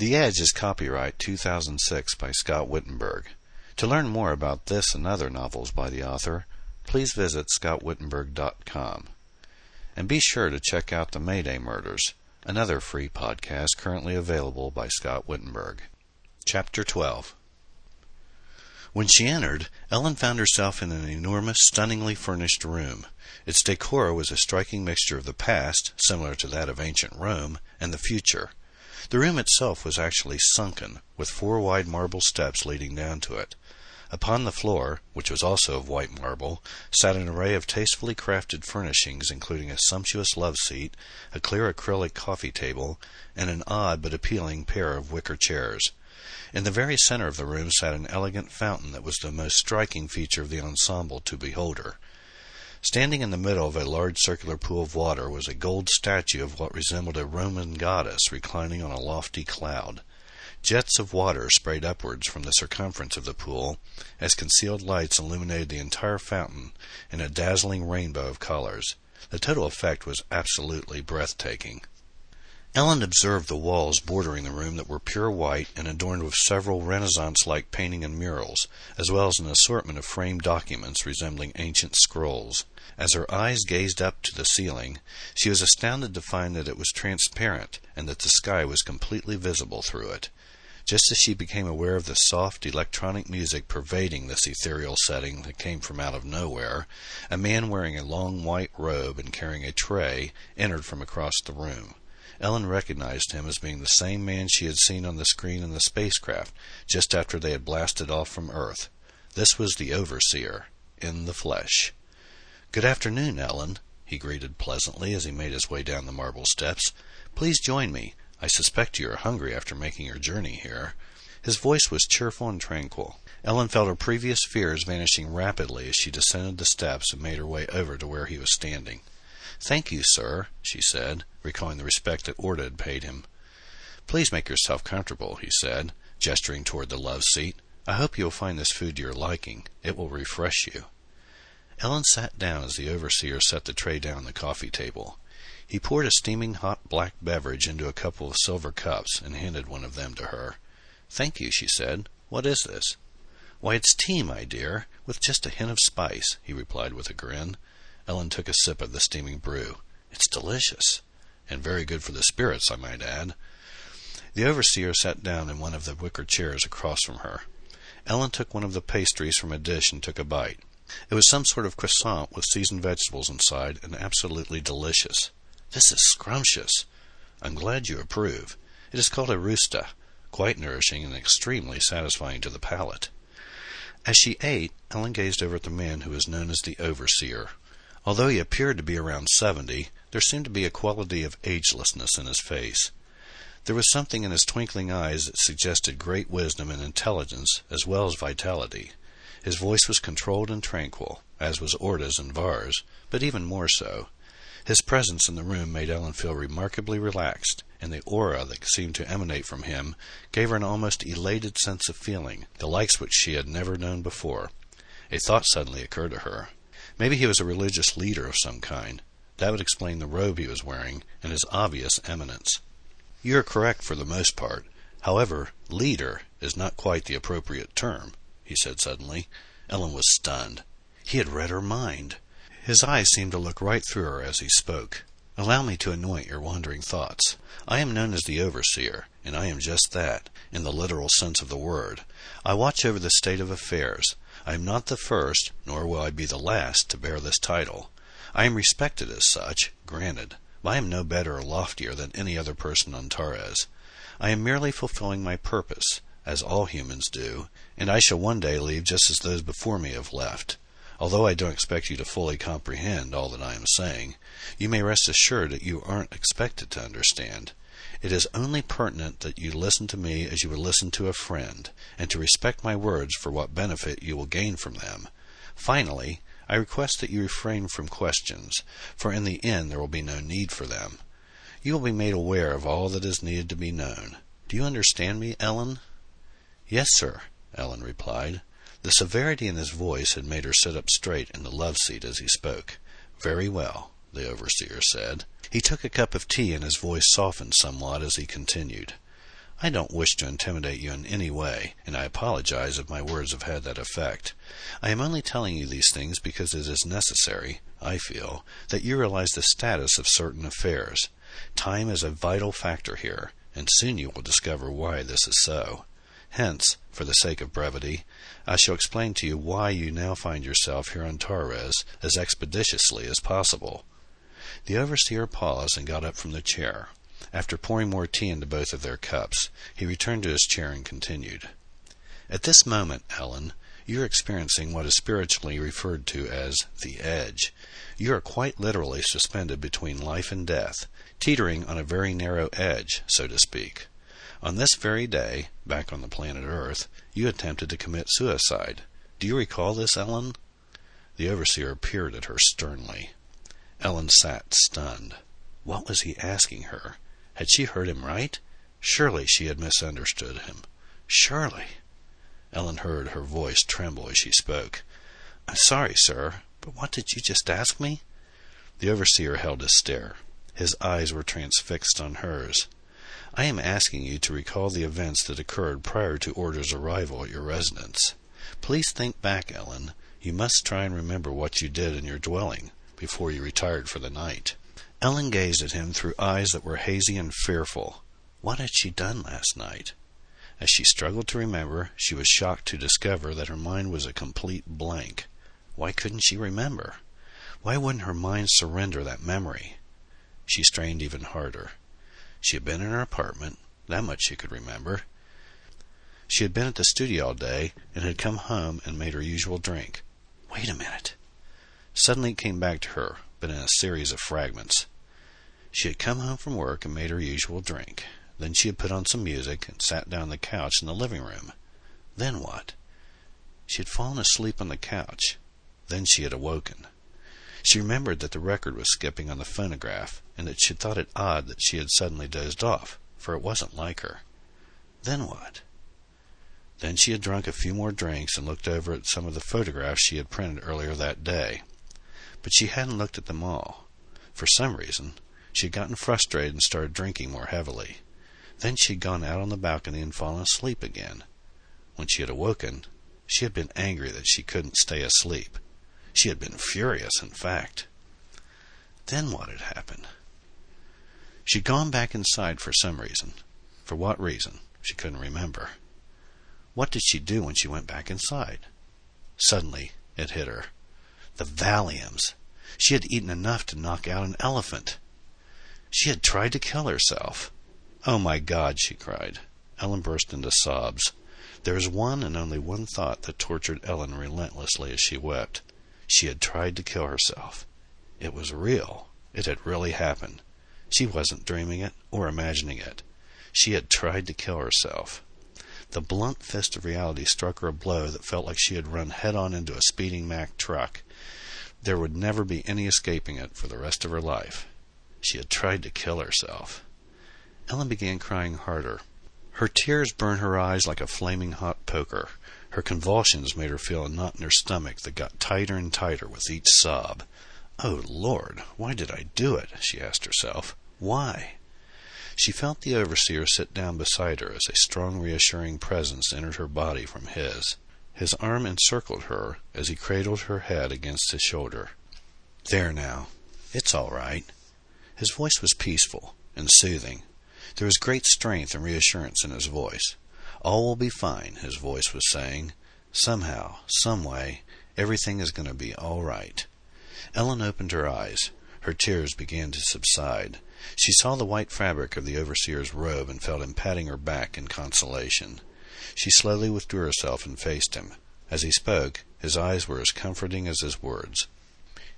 The Edge is copyright 2006 by Scott Wittenburg. To learn more about this and other novels by the author, please visit scottwittenburg.com. And be sure to check out The Mayday Murders, another free podcast currently available by Scott Wittenburg. Chapter 12 When she entered, Ellen found herself in an enormous, stunningly furnished room. Its decor was a striking mixture of the past, similar to that of ancient Rome, and the future. The room itself was actually sunken, with four wide marble steps leading down to it. Upon the floor, which was also of white marble, sat an array of tastefully crafted furnishings, including a sumptuous love seat, a clear acrylic coffee table, and an odd but appealing pair of wicker chairs. In the very center of the room sat an elegant fountain that was the most striking feature of the ensemble to beholder. Standing in the middle of a large circular pool of water was a gold statue of what resembled a Roman goddess reclining on a lofty cloud. Jets of water sprayed upwards from the circumference of the pool, as concealed lights illuminated the entire fountain in a dazzling rainbow of colors. The total effect was absolutely breathtaking. Ellen observed the walls bordering the room that were pure white and adorned with several Renaissance like painting and murals, as well as an assortment of framed documents resembling ancient scrolls. As her eyes gazed up to the ceiling, she was astounded to find that it was transparent and that the sky was completely visible through it. Just as she became aware of the soft electronic music pervading this ethereal setting that came from out of nowhere, a man wearing a long white robe and carrying a tray entered from across the room. Ellen recognized him as being the same man she had seen on the screen in the spacecraft just after they had blasted off from Earth. This was the Overseer, in the flesh. Good afternoon, Ellen, he greeted pleasantly as he made his way down the marble steps. Please join me. I suspect you are hungry after making your journey here. His voice was cheerful and tranquil. Ellen felt her previous fears vanishing rapidly as she descended the steps and made her way over to where he was standing. Thank you, sir, she said, recalling the respect that Orda had paid him. Please make yourself comfortable, he said, gesturing toward the love seat. I hope you will find this food to your liking. It will refresh you. Ellen sat down as the overseer set the tray down on the coffee table. He poured a steaming hot black beverage into a couple of silver cups and handed one of them to her. Thank you, she said. What is this? Why, it's tea, my dear, with just a hint of spice, he replied with a grin. Ellen took a sip of the steaming brew. It's delicious, and very good for the spirits, I might add. The overseer sat down in one of the wicker chairs across from her. Ellen took one of the pastries from a dish and took a bite. It was some sort of croissant with seasoned vegetables inside, and absolutely delicious. This is scrumptious. I'm glad you approve. It is called a rusta, quite nourishing and extremely satisfying to the palate. As she ate, Ellen gazed over at the man who was known as the overseer. Although he appeared to be around seventy, there seemed to be a quality of agelessness in his face. There was something in his twinkling eyes that suggested great wisdom and intelligence as well as vitality. His voice was controlled and tranquil, as was Orda's and Var's, but even more so. His presence in the room made Ellen feel remarkably relaxed, and the aura that seemed to emanate from him gave her an almost elated sense of feeling, the likes which she had never known before. A thought suddenly occurred to her. Maybe he was a religious leader of some kind. That would explain the robe he was wearing and his obvious eminence. You are correct for the most part. However, leader is not quite the appropriate term, he said suddenly. Ellen was stunned. He had read her mind. His eyes seemed to look right through her as he spoke. Allow me to anoint your wandering thoughts. I am known as the overseer, and I am just that, in the literal sense of the word. I watch over the state of affairs. I am not the first, nor will I be the last, to bear this title. I am respected as such, granted, but I am no better or loftier than any other person on Torres. I am merely fulfilling my purpose, as all humans do, and I shall one day leave just as those before me have left. Although I don't expect you to fully comprehend all that I am saying, you may rest assured that you aren't expected to understand. It is only pertinent that you listen to me as you would listen to a friend, and to respect my words for what benefit you will gain from them. Finally, I request that you refrain from questions, for in the end there will be no need for them. You will be made aware of all that is needed to be known. Do you understand me, Ellen? Yes, sir, Ellen replied. The severity in his voice had made her sit up straight in the love seat as he spoke. Very well, the overseer said. He took a cup of tea and his voice softened somewhat as he continued. I don't wish to intimidate you in any way, and I apologize if my words have had that effect. I am only telling you these things because it is necessary, I feel, that you realize the status of certain affairs. Time is a vital factor here, and soon you will discover why this is so. Hence, for the sake of brevity, I shall explain to you why you now find yourself here on Torres as expeditiously as possible. The overseer paused and got up from the chair. After pouring more tea into both of their cups, he returned to his chair and continued. At this moment, Ellen, you are experiencing what is spiritually referred to as the edge. You are quite literally suspended between life and death, teetering on a very narrow edge, so to speak. On this very day, back on the planet Earth, you attempted to commit suicide. Do you recall this, Ellen? The overseer peered at her sternly. Ellen sat stunned. What was he asking her? Had she heard him right? Surely she had misunderstood him. Surely. Ellen heard her voice tremble as she spoke. I'm sorry, sir, but what did you just ask me? The overseer held his stare. His eyes were transfixed on hers. I am asking you to recall the events that occurred prior to Orda's arrival at your residence. Please think back, Ellen. You must try and remember what you did in your dwelling before he retired for the night. Ellen gazed at him through eyes that were hazy and fearful. What had she done last night? As she struggled to remember, she was shocked to discover that her mind was a complete blank. Why couldn't she remember? Why wouldn't her mind surrender that memory? She strained even harder. She had been in her apartment, that much she could remember. She had been at the studio all day and had come home and made her usual drink. Wait a minute. Suddenly it came back to her, but in a series of fragments. She had come home from work and made her usual drink. Then she had put on some music and sat down on the couch in the living room. Then what? She had fallen asleep on the couch. Then she had awoken. She remembered that the record was skipping on the phonograph, and that she thought it odd that she had suddenly dozed off, for it wasn't like her. Then what? Then she had drunk a few more drinks and looked over at some of the photographs she had printed earlier that day. But she hadn't looked at them all. For some reason, she had gotten frustrated and started drinking more heavily. Then she had gone out on the balcony and fallen asleep again. When she had awoken, she had been angry that she couldn't stay asleep. She had been furious, in fact. Then what had happened? She'd gone back inside for some reason. For what reason, she couldn't remember. What did she do when she went back inside? Suddenly, it hit her. The Valiums! She had eaten enough to knock out an elephant. She had tried to kill herself. Oh, my God, she cried. Ellen burst into sobs. There was one and only one thought that tortured Ellen relentlessly as she wept. She had tried to kill herself. It was real. It had really happened. She wasn't dreaming it or imagining it. She had tried to kill herself. The blunt fist of reality struck her a blow that felt like she had run head on into a speeding Mack truck. There would never be any escaping it for the rest of her life. She had tried to kill herself. Ellen began crying harder. Her tears burned her eyes like a flaming hot poker. Her convulsions made her feel a knot in her stomach that got tighter and tighter with each sob. Oh, Lord, why did I do it? she asked herself. Why? She felt the overseer sit down beside her as a strong, reassuring presence entered her body from his. His arm encircled her as he cradled her head against his shoulder. There now. It's all right. His voice was peaceful and soothing. There was great strength and reassurance in his voice. All will be fine, his voice was saying. Somehow, some way, everything is going to be all right. Ellen opened her eyes. Her tears began to subside. She saw the white fabric of the overseer's robe and felt him patting her back in consolation. She slowly withdrew herself and faced him. As he spoke, his eyes were as comforting as his words.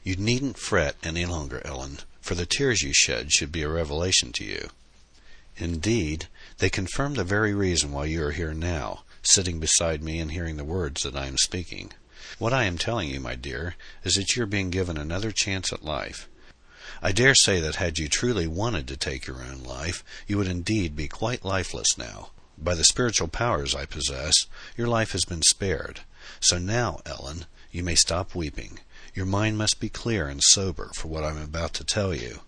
You needn't fret any longer, Ellen, for the tears you shed should be a revelation to you. Indeed, they confirm the very reason why you are here now, sitting beside me and hearing the words that I am speaking. What I am telling you, my dear, is that you are being given another chance at life. I dare say that had you truly wanted to take your own life, you would indeed be quite lifeless now. By the spiritual powers I possess, your life has been spared. So now, Ellen, you may stop weeping. Your mind must be clear and sober for what I am about to tell you.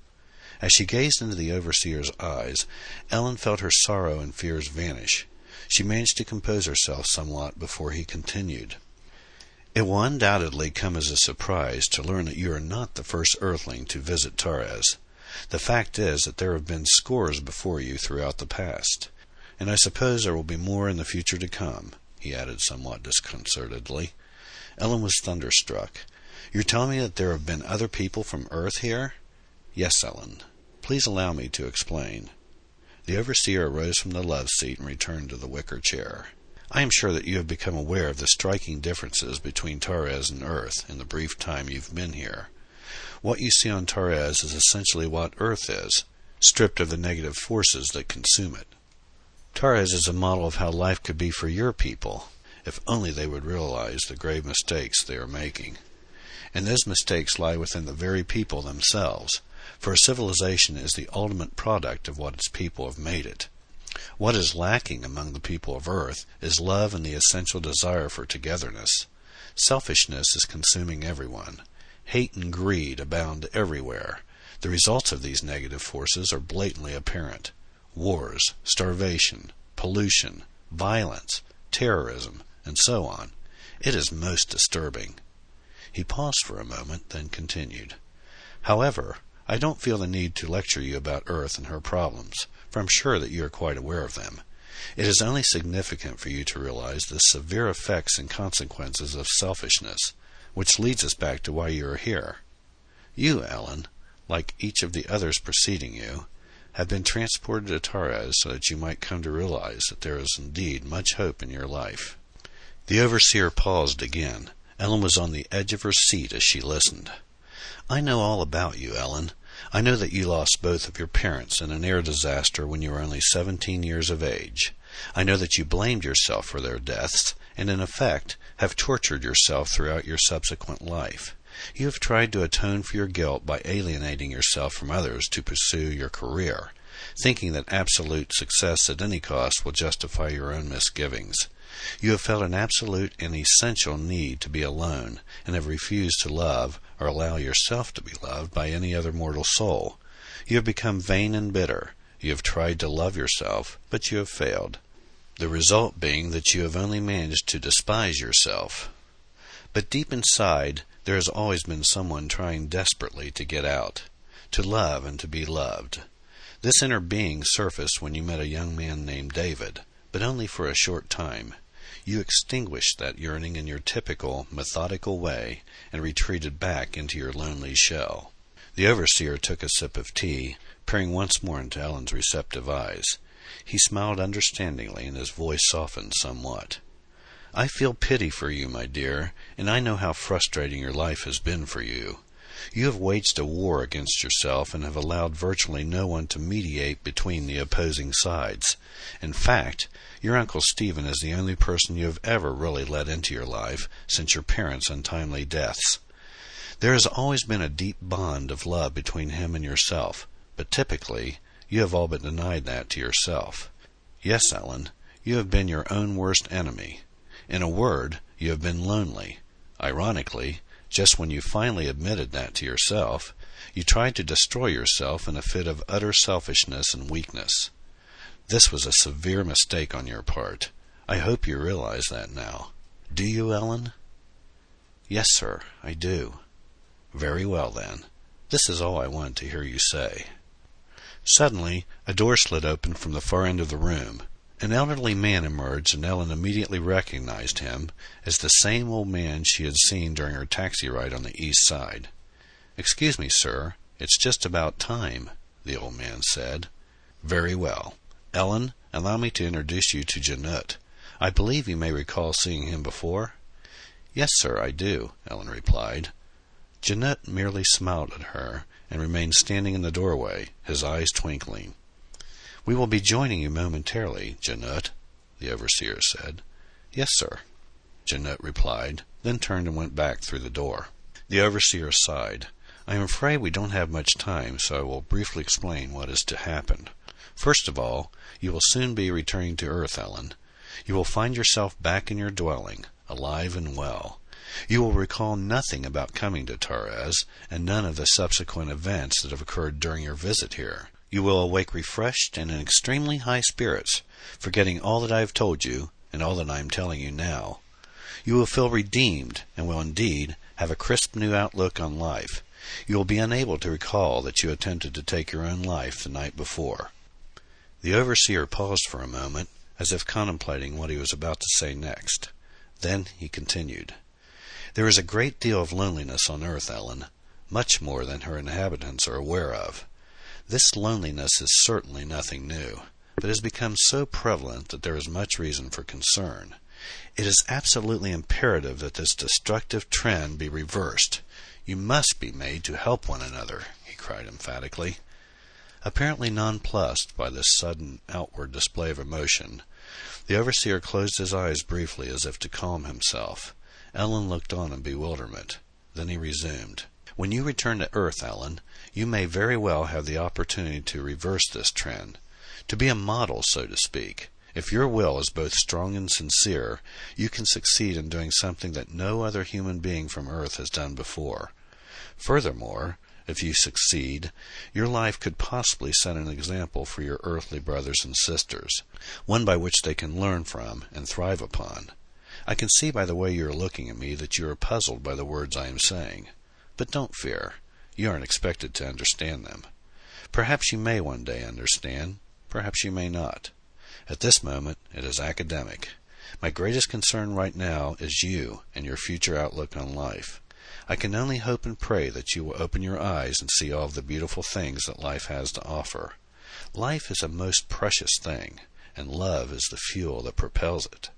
As she gazed into the overseer's eyes, Ellen felt her sorrow and fears vanish. She managed to compose herself somewhat before he continued. It will undoubtedly come as a surprise to learn that you are not the first earthling to visit Torres. The fact is that there have been scores before you throughout the past, and I suppose there will be more in the future to come, he added somewhat disconcertedly. Ellen was thunderstruck. You're telling me that there have been other people from Earth here? Yes, Ellen. Please allow me to explain. The overseer arose from the love seat and returned to the wicker chair. I am sure that you have become aware of the striking differences between Torres and Earth in the brief time you've been here. What you see on Torres is essentially what Earth is, stripped of the negative forces that consume it. Torres is a model of how life could be for your people, if only they would realize the grave mistakes they are making. And those mistakes lie within the very people themselves, for civilization is the ultimate product of what its people have made it. What is lacking among the people of Earth is love and the essential desire for togetherness. Selfishness is consuming everyone. Hate and greed abound everywhere. The results of these negative forces are blatantly apparent wars, starvation, pollution, violence, terrorism, and so on. It is most disturbing. He paused for a moment, then continued. However, I don't feel the need to lecture you about Earth and her problems, for I'm sure that you are quite aware of them. It is only significant for you to realize the severe effects and consequences of selfishness, which leads us back to why you are here. You, Ellen, like each of the others preceding you, have been transported to Torres so that you might come to realize that there is indeed much hope in your life. The overseer paused again. Ellen was on the edge of her seat as she listened. I know all about you, Ellen. I know that you lost both of your parents in an air disaster when you were only seventeen years of age. I know that you blamed yourself for their deaths, and in effect have tortured yourself throughout your subsequent life. You have tried to atone for your guilt by alienating yourself from others to pursue your career, thinking that absolute success at any cost will justify your own misgivings. You have felt an absolute and essential need to be alone, and have refused to love or allow yourself to be loved by any other mortal soul. You have become vain and bitter. You have tried to love yourself, but you have failed the result being that you have only managed to despise yourself. But deep inside, there has always been someone trying desperately to get out, to love and to be loved. This inner being surfaced when you met a young man named David, but only for a short time. You extinguished that yearning in your typical, methodical way and retreated back into your lonely shell. The overseer took a sip of tea, peering once more into Ellen's receptive eyes. He smiled understandingly, and his voice softened somewhat. I feel pity for you, my dear, and I know how frustrating your life has been for you. You have waged a war against yourself and have allowed virtually no one to mediate between the opposing sides. In fact, your Uncle Stephen is the only person you have ever really let into your life since your parents' untimely deaths. There has always been a deep bond of love between him and yourself, but typically you have all but denied that to yourself. Yes, Ellen, you have been your own worst enemy. In a word, you have been lonely. Ironically, just when you finally admitted that to yourself, you tried to destroy yourself in a fit of utter selfishness and weakness. This was a severe mistake on your part. I hope you realize that now. Do you, Ellen? Yes, sir, I do. Very well, then. This is all I wanted to hear you say. Suddenly, a door slid open from the far end of the room. An elderly man emerged, and Ellen immediately recognized him as the same old man she had seen during her taxi ride on the east side. Excuse me, sir, it's just about time, the old man said. Very well. Ellen, allow me to introduce you to Janut. I believe you may recall seeing him before? Yes, sir, I do, Ellen replied. Janut merely smiled at her and remained standing in the doorway, his eyes twinkling. We will be joining you momentarily, Janut, the overseer said. Yes, sir, Janut replied, then turned and went back through the door. The overseer sighed. I am afraid we don't have much time, so I will briefly explain what is to happen. First of all, you will soon be returning to earth, Ellen. You will find yourself back in your dwelling, alive and well. You will recall nothing about coming to Torres, and none of the subsequent events that have occurred during your visit here. You will awake refreshed and in extremely high spirits, forgetting all that I have told you and all that I am telling you now. You will feel redeemed, and will indeed have a crisp new outlook on life. You will be unable to recall that you attempted to take your own life the night before. The overseer paused for a moment, as if contemplating what he was about to say next. Then he continued. There is a great deal of loneliness on earth, Ellen, much more than her inhabitants are aware of. This loneliness is certainly nothing new, but has become so prevalent that there is much reason for concern. It is absolutely imperative that this destructive trend be reversed. You must be made to help one another, he cried emphatically. Apparently nonplussed by this sudden outward display of emotion, the overseer closed his eyes briefly as if to calm himself. Ellen looked on in bewilderment. Then he resumed. When you return to Earth, Ellen, you may very well have the opportunity to reverse this trend, to be a model, so to speak. If your will is both strong and sincere, you can succeed in doing something that no other human being from Earth has done before. Furthermore, if you succeed, your life could possibly set an example for your earthly brothers and sisters, one by which they can learn from and thrive upon. I can see by the way you are looking at me that you are puzzled by the words I am saying. But don't fear. You aren't expected to understand them. Perhaps you may one day understand. Perhaps you may not. At this moment it is academic. My greatest concern right now is you and your future outlook on life. I can only hope and pray that you will open your eyes and see all the beautiful things that life has to offer. Life is a most precious thing, and love is the fuel that propels it.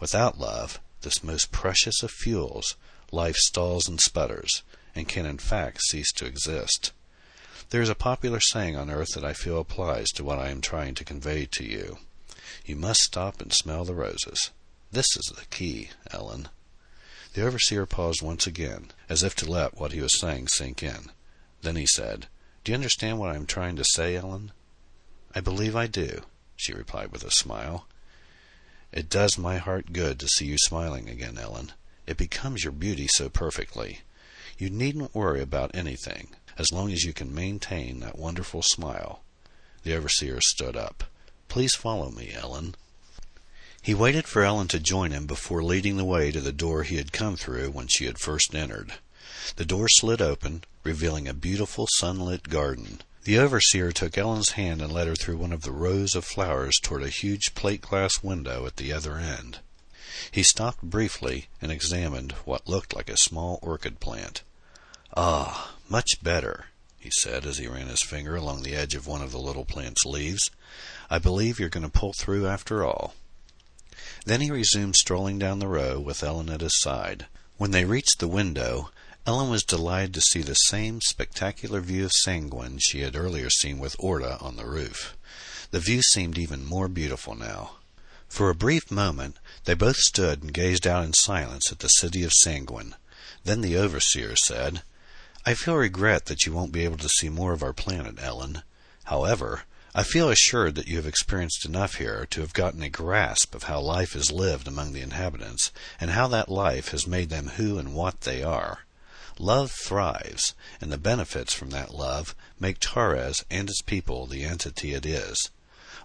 Without love, this most precious of fuels, life stalls and sputters, and can in fact cease to exist. There is a popular saying on earth that I feel applies to what I am trying to convey to you. You must stop and smell the roses. This is the key, Ellen. The overseer paused once again, as if to let what he was saying sink in. Then he said, Do you understand what I am trying to say, Ellen? I believe I do, she replied with a smile. It does my heart good to see you smiling again, Ellen. It becomes your beauty so perfectly. You needn't worry about anything, as long as you can maintain that wonderful smile. The overseer stood up. Please follow me, Ellen. He waited for Ellen to join him before leading the way to the door he had come through when she had first entered. The door slid open, revealing a beautiful sunlit garden. The overseer took Ellen's hand and led her through one of the rows of flowers toward a huge plate glass window at the other end. He stopped briefly and examined what looked like a small orchid plant. Ah, much better, he said as he ran his finger along the edge of one of the little plant's leaves. I believe you're going to pull through after all. Then he resumed strolling down the row with Ellen at his side. When they reached the window, Ellen was delighted to see the same spectacular view of Sanguin she had earlier seen with Orda on the roof. The view seemed even more beautiful now. For a brief moment they both stood and gazed out in silence at the city of Sanguin. Then the overseer said, I feel regret that you won't be able to see more of our planet, Ellen. However, I feel assured that you have experienced enough here to have gotten a grasp of how life is lived among the inhabitants, and how that life has made them who and what they are. Love thrives, and the benefits from that love make Torres and its people the entity it is.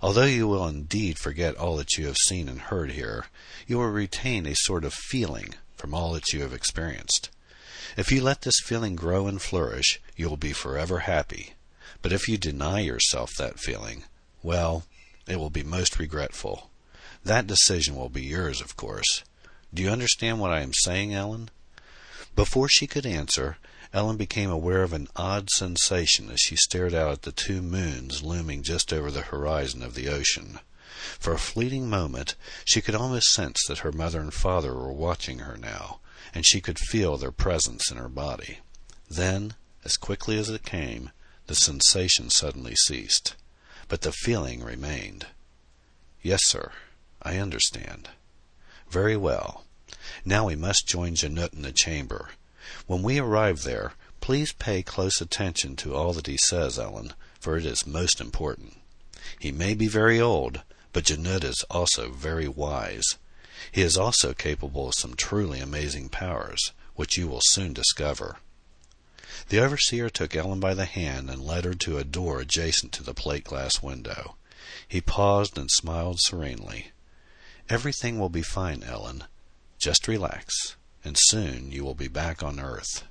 Although you will indeed forget all that you have seen and heard here, you will retain a sort of feeling from all that you have experienced. If you let this feeling grow and flourish, you will be forever happy. But if you deny yourself that feeling, well, it will be most regretful. That decision will be yours, of course. Do you understand what I am saying, Ellen? Before she could answer, Ellen became aware of an odd sensation as she stared out at the two moons looming just over the horizon of the ocean. For a fleeting moment she could almost sense that her mother and father were watching her now, and she could feel their presence in her body. Then, as quickly as it came, the sensation suddenly ceased, but the feeling remained. Yes, sir, I understand. Very well. Now we must join Janut in the chamber. When we arrive there, please pay close attention to all that he says, Ellen, for it is most important. He may be very old, but Janut is also very wise. He is also capable of some truly amazing powers, which you will soon discover. The overseer took Ellen by the hand and led her to a door adjacent to the plate glass window. He paused and smiled serenely. "Everything will be fine, Ellen. Just relax, and soon you will be back on Earth."